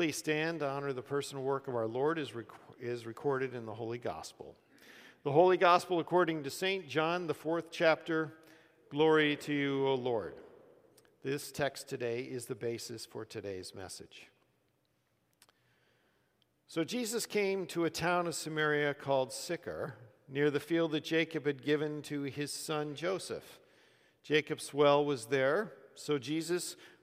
Please stand to honor the personal work of our Lord is, rec- is recorded in the Holy Gospel. The Holy Gospel according to St. John, the fourth chapter. Glory to you, O Lord. This text today is the basis for today's message. So Jesus came to a town of Samaria called Sychar, near the field that Jacob had given to his son Joseph. Jacob's well was there, so Jesus,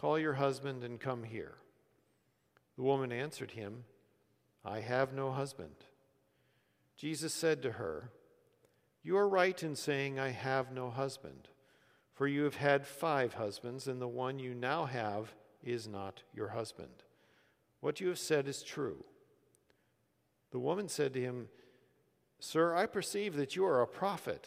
call your husband and come here. The woman answered him, I have no husband. Jesus said to her, you are right in saying, I have no husband, for you have had five husbands, and the one you now have is not your husband. What you have said is true. The woman said to him, Sir, I perceive that you are a prophet.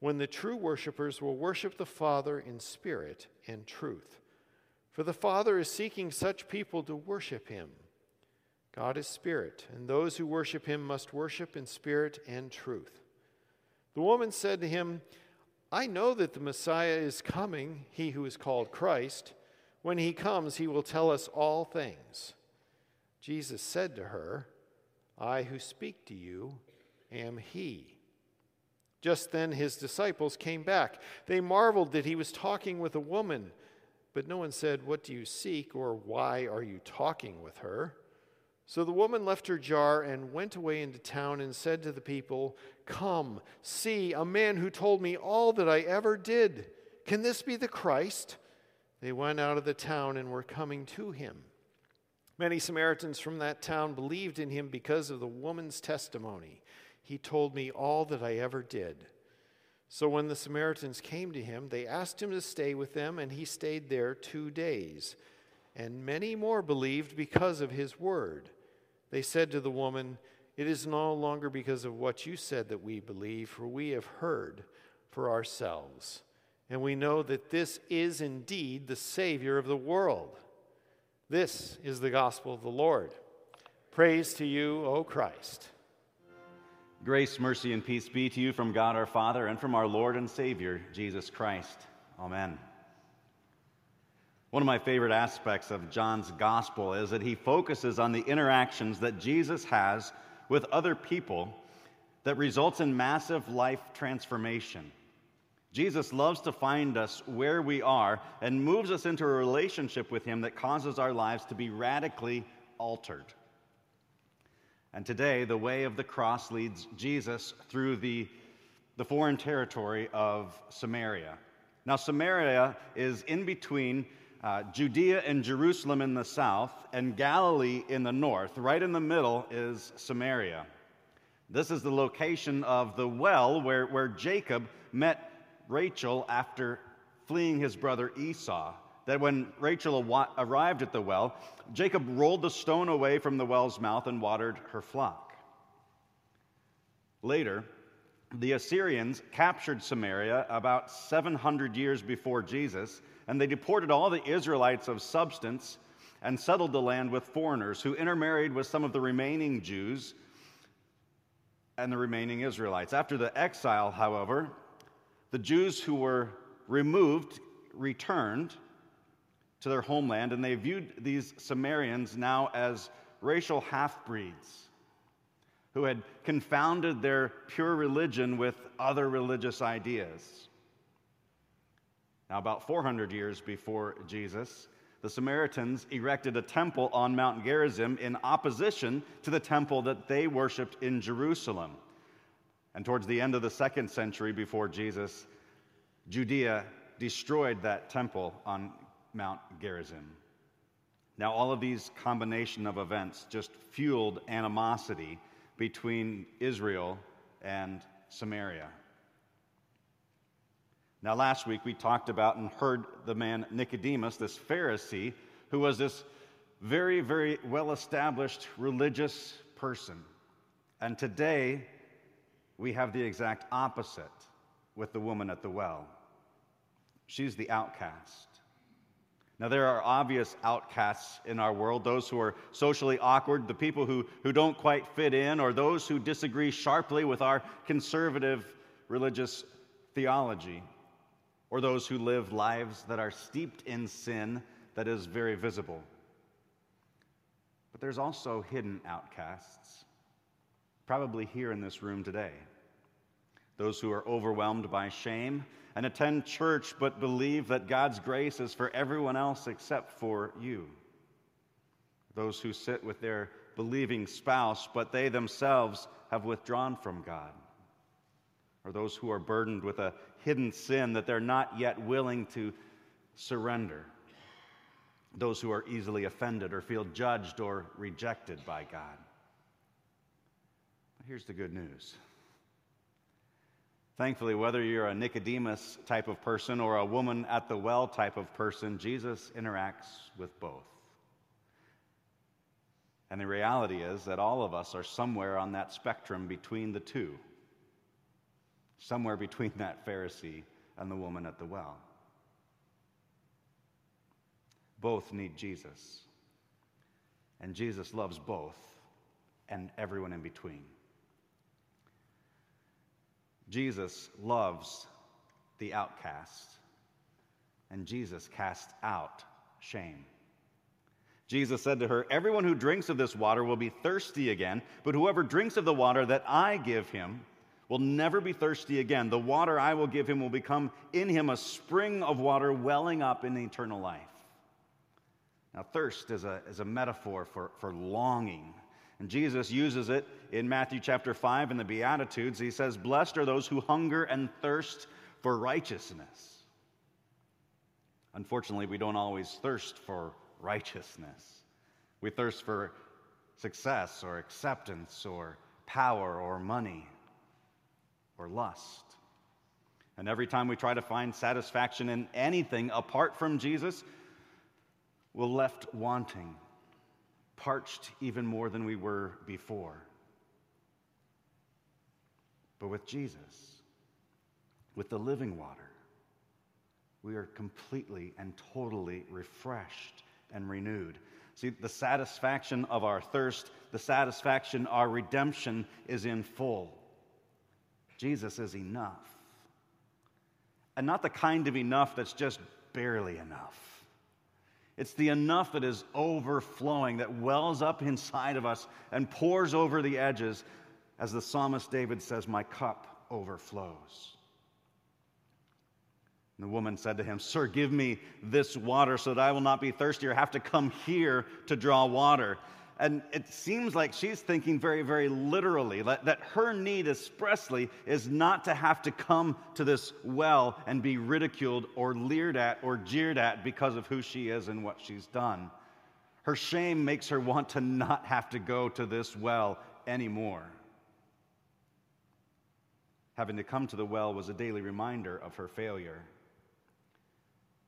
when the true worshippers will worship the Father in spirit and truth. For the Father is seeking such people to worship him. God is spirit, and those who worship him must worship in spirit and truth. The woman said to him, I know that the Messiah is coming, he who is called Christ. When he comes, he will tell us all things. Jesus said to her, I who speak to you am he. Just then his disciples came back. They marveled that he was talking with a woman, but no one said, What do you seek, or why are you talking with her? So the woman left her jar and went away into town and said to the people, Come, see a man who told me all that I ever did. Can this be the Christ? They went out of the town and were coming to him. Many Samaritans from that town believed in him because of the woman's testimony. He told me all that I ever did. So when the Samaritans came to him, they asked him to stay with them, and he stayed there two days. And many more believed because of his word. They said to the woman, It is no longer because of what you said that we believe, for we have heard for ourselves. And we know that this is indeed the Savior of the world. This is the gospel of the Lord. Praise to you, O Christ. Grace, mercy, and peace be to you from God our Father and from our Lord and Savior, Jesus Christ. Amen. One of my favorite aspects of John's gospel is that he focuses on the interactions that Jesus has with other people that results in massive life transformation. Jesus loves to find us where we are and moves us into a relationship with him that causes our lives to be radically altered. And today, the way of the cross leads Jesus through the, the foreign territory of Samaria. Now, Samaria is in between uh, Judea and Jerusalem in the south and Galilee in the north. Right in the middle is Samaria. This is the location of the well where, where Jacob met Rachel after fleeing his brother Esau. That when Rachel arrived at the well, Jacob rolled the stone away from the well's mouth and watered her flock. Later, the Assyrians captured Samaria about 700 years before Jesus, and they deported all the Israelites of substance and settled the land with foreigners who intermarried with some of the remaining Jews and the remaining Israelites. After the exile, however, the Jews who were removed returned to their homeland, and they viewed these Samaritans now as racial half breeds who had confounded their pure religion with other religious ideas. Now, about 400 years before Jesus, the Samaritans erected a temple on Mount Gerizim in opposition to the temple that they worshiped in Jerusalem. And towards the end of the second century before Jesus, Judea destroyed that temple on Mount Gerizim. Now, all of these combination of events just fueled animosity between Israel and Samaria. Now, last week we talked about and heard the man Nicodemus, this Pharisee, who was this very, very well established religious person. And today we have the exact opposite with the woman at the well. She's the outcast. Now, there are obvious outcasts in our world those who are socially awkward, the people who, who don't quite fit in, or those who disagree sharply with our conservative religious theology, or those who live lives that are steeped in sin that is very visible. But there's also hidden outcasts, probably here in this room today. Those who are overwhelmed by shame and attend church but believe that God's grace is for everyone else except for you. Those who sit with their believing spouse but they themselves have withdrawn from God. Or those who are burdened with a hidden sin that they're not yet willing to surrender. Those who are easily offended or feel judged or rejected by God. Here's the good news Thankfully, whether you're a Nicodemus type of person or a woman at the well type of person, Jesus interacts with both. And the reality is that all of us are somewhere on that spectrum between the two, somewhere between that Pharisee and the woman at the well. Both need Jesus. And Jesus loves both and everyone in between. Jesus loves the outcast, and Jesus casts out shame. Jesus said to her, Everyone who drinks of this water will be thirsty again, but whoever drinks of the water that I give him will never be thirsty again. The water I will give him will become in him a spring of water welling up in eternal life. Now, thirst is a, is a metaphor for, for longing and Jesus uses it in Matthew chapter 5 in the Beatitudes. He says, Blessed are those who hunger and thirst for righteousness. Unfortunately, we don't always thirst for righteousness. We thirst for success or acceptance or power or money or lust. And every time we try to find satisfaction in anything apart from Jesus, we're left wanting parched even more than we were before. But with Jesus, with the living water, we are completely and totally refreshed and renewed. See, the satisfaction of our thirst, the satisfaction, our redemption is in full. Jesus is enough. And not the kind of enough that's just barely enough. It's the enough that is overflowing, that wells up inside of us and pours over the edges. As the psalmist David says, My cup overflows. And the woman said to him, Sir, give me this water so that I will not be thirsty or have to come here to draw water. And it seems like she's thinking very, very literally that, her need expressly is not to have to come to this well and be ridiculed or leered at or jeered at because of who she is and what she's done. Her shame makes her want to not have to go to this well anymore. Having to come to the well was a daily reminder of her failure.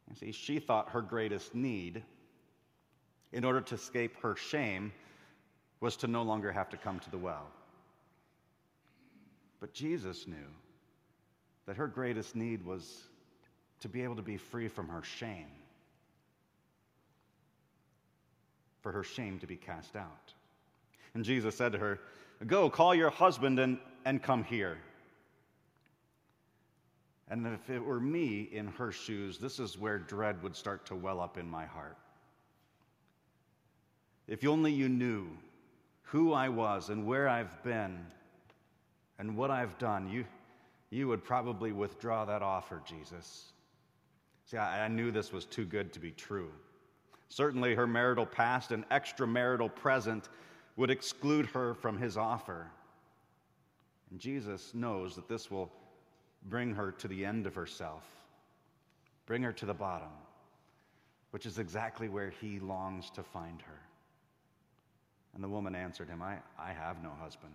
You see, she thought her greatest need in order to escape her shame was to no longer have to come to the well. But Jesus knew that her greatest need was to be able to be free from her shame, for her shame to be cast out. And Jesus said to her, Go, call your husband and, and come here. And if it were me in her shoes, this is where dread would start to well up in my heart. If only you knew who I was and where I've been and what I've done, you, you would probably withdraw that offer, Jesus. See, I, I knew this was too good to be true. Certainly, her marital past and extramarital present would exclude her from his offer. And Jesus knows that this will bring her to the end of herself, bring her to the bottom, which is exactly where he longs to find her. And the woman answered him, I, I have no husband.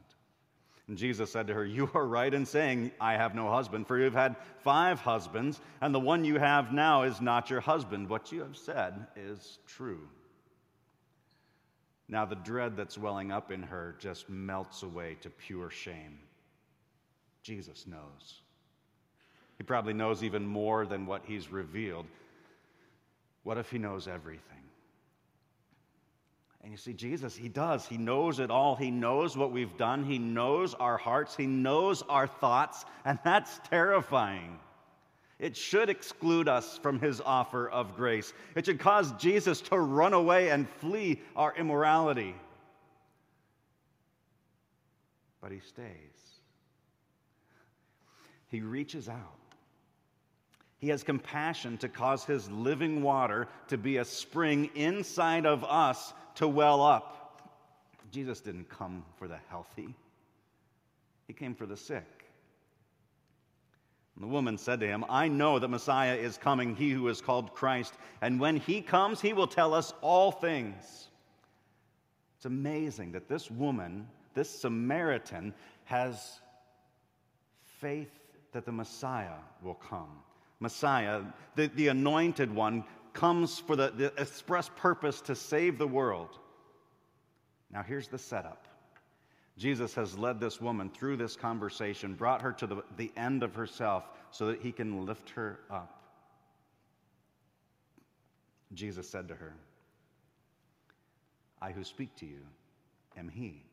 And Jesus said to her, You are right in saying, I have no husband, for you have had five husbands, and the one you have now is not your husband. What you have said is true. Now, the dread that's welling up in her just melts away to pure shame. Jesus knows. He probably knows even more than what he's revealed. What if he knows everything? And you see, Jesus, He does. He knows it all. He knows what we've done. He knows our hearts. He knows our thoughts. And that's terrifying. It should exclude us from His offer of grace. It should cause Jesus to run away and flee our immorality. But He stays. He reaches out. He has compassion to cause His living water to be a spring inside of us to well up. Jesus didn't come for the healthy, he came for the sick. And the woman said to him, I know that Messiah is coming, he who is called Christ, and when he comes, he will tell us all things. It's amazing that this woman, this Samaritan, has faith that the Messiah will come. Messiah, the, the anointed one, comes for the, the express purpose to save the world. Now, here's the setup Jesus has led this woman through this conversation, brought her to the, the end of herself so that he can lift her up. Jesus said to her, I who speak to you am he.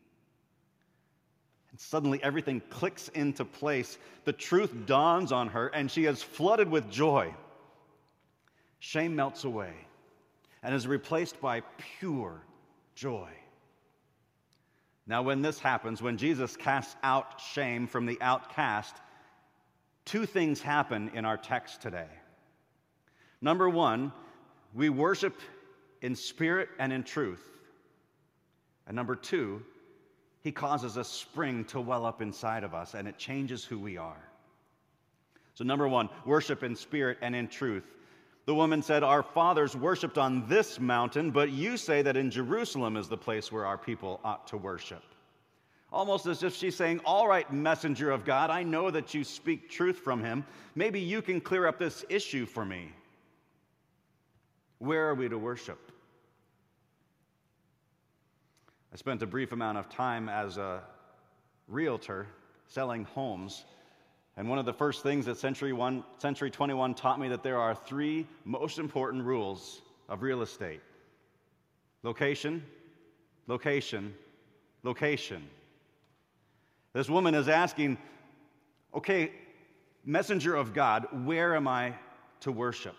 And suddenly everything clicks into place. The truth dawns on her, and she is flooded with joy. Shame melts away and is replaced by pure joy. Now, when this happens, when Jesus casts out shame from the outcast, two things happen in our text today. Number one, we worship in spirit and in truth. And number two, he causes a spring to well up inside of us and it changes who we are. So, number one, worship in spirit and in truth. The woman said, Our fathers worshiped on this mountain, but you say that in Jerusalem is the place where our people ought to worship. Almost as if she's saying, All right, messenger of God, I know that you speak truth from him. Maybe you can clear up this issue for me. Where are we to worship? I spent a brief amount of time as a realtor selling homes and one of the first things that Century, One, Century 21 taught me that there are three most important rules of real estate location, location, location. This woman is asking, okay, messenger of God, where am I to worship?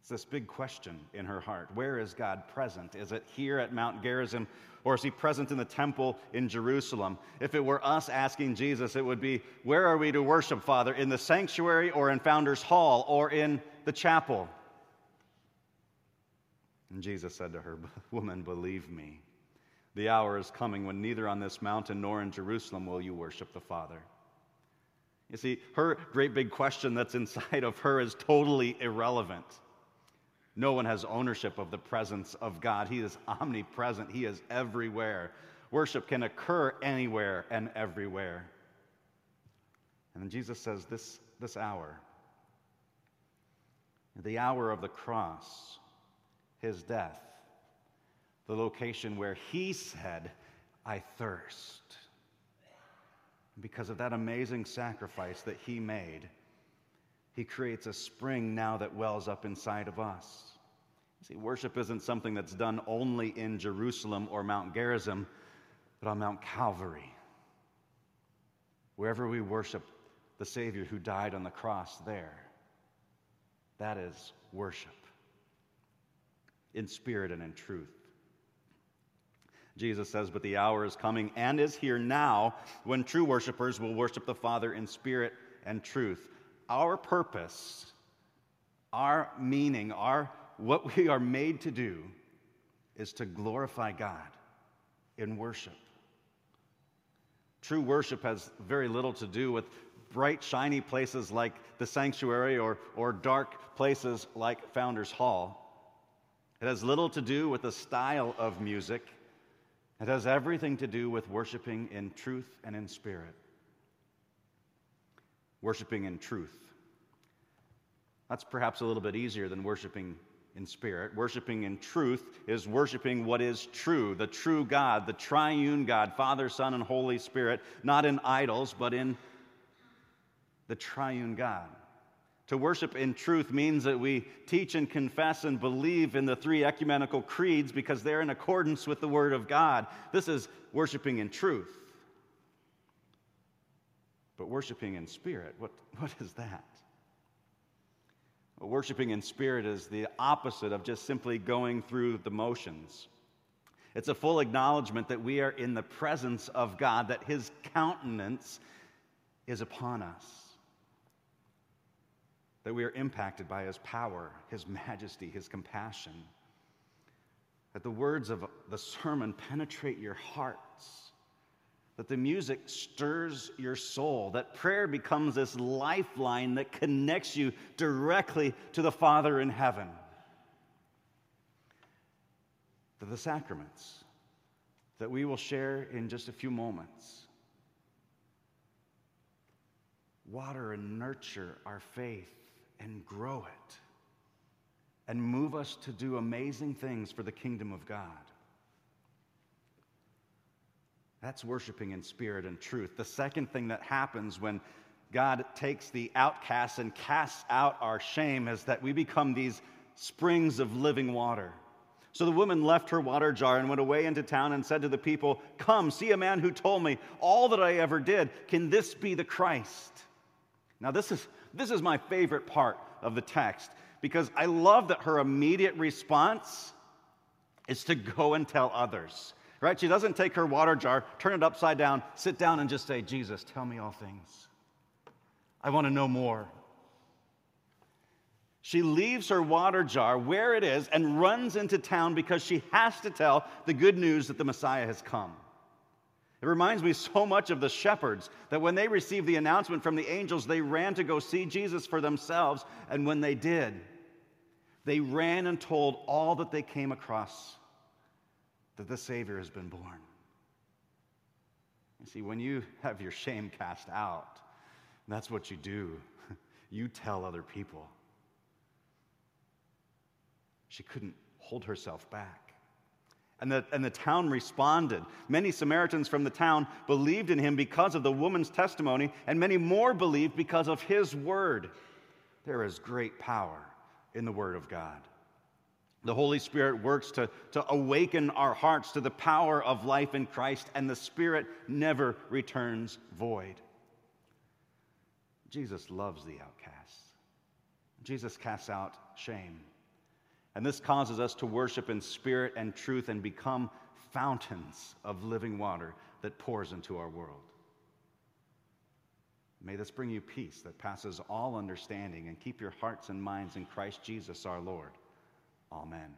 It's this big question in her heart. Where is God present? Is it here at Mount Gerizim or is he present in the temple in Jerusalem? If it were us asking Jesus, it would be, Where are we to worship, Father? In the sanctuary or in Founders Hall or in the chapel? And Jesus said to her, Woman, believe me, the hour is coming when neither on this mountain nor in Jerusalem will you worship the Father. You see, her great big question that's inside of her is totally irrelevant. No one has ownership of the presence of God. He is omnipresent, He is everywhere. Worship can occur anywhere and everywhere. And then Jesus says, This, this hour, the hour of the cross, his death, the location where he said, I thirst. Because of that amazing sacrifice that he made, he creates a spring now that wells up inside of us. See, worship isn't something that's done only in Jerusalem or Mount Gerizim, but on Mount Calvary. Wherever we worship the Savior who died on the cross there, that is worship in spirit and in truth. Jesus says, But the hour is coming and is here now when true worshipers will worship the Father in spirit and truth. Our purpose, our meaning, our what we are made to do is to glorify God in worship. True worship has very little to do with bright, shiny places like the sanctuary or, or dark places like Founders Hall. It has little to do with the style of music. It has everything to do with worshiping in truth and in spirit. Worshiping in truth. That's perhaps a little bit easier than worshiping in spirit. Worshiping in truth is worshiping what is true, the true God, the triune God, Father, Son, and Holy Spirit, not in idols, but in the triune God. To worship in truth means that we teach and confess and believe in the three ecumenical creeds because they're in accordance with the Word of God. This is worshiping in truth. But worshiping in spirit, what, what is that? Well, worshiping in spirit is the opposite of just simply going through the motions. It's a full acknowledgement that we are in the presence of God, that His countenance is upon us that we are impacted by His power, His majesty, His compassion. That the words of the sermon penetrate your hearts. That the music stirs your soul. That prayer becomes this lifeline that connects you directly to the Father in heaven. That the sacraments that we will share in just a few moments water and nurture our faith and grow it and move us to do amazing things for the kingdom of God. That's worshiping in spirit and truth. The second thing that happens when God takes the outcasts and casts out our shame is that we become these springs of living water. So the woman left her water jar and went away into town and said to the people, Come, see a man who told me all that I ever did. Can this be the Christ? Now, this is, this is my favorite part of the text because I love that her immediate response is to go and tell others. Right? She doesn't take her water jar, turn it upside down, sit down, and just say, Jesus, tell me all things. I want to know more. She leaves her water jar where it is and runs into town because she has to tell the good news that the Messiah has come. It reminds me so much of the shepherds that when they received the announcement from the angels, they ran to go see Jesus for themselves. And when they did, they ran and told all that they came across that the Savior has been born. You see, when you have your shame cast out, that's what you do. You tell other people. She couldn't hold herself back. And the, and the town responded. Many Samaritans from the town believed in him because of the woman's testimony, and many more believed because of his word. There is great power in the word of God. The Holy Spirit works to, to awaken our hearts to the power of life in Christ, and the Spirit never returns void. Jesus loves the outcasts. Jesus casts out shame. And this causes us to worship in spirit and truth and become fountains of living water that pours into our world. May this bring you peace that passes all understanding and keep your hearts and minds in Christ Jesus our Lord. Amen.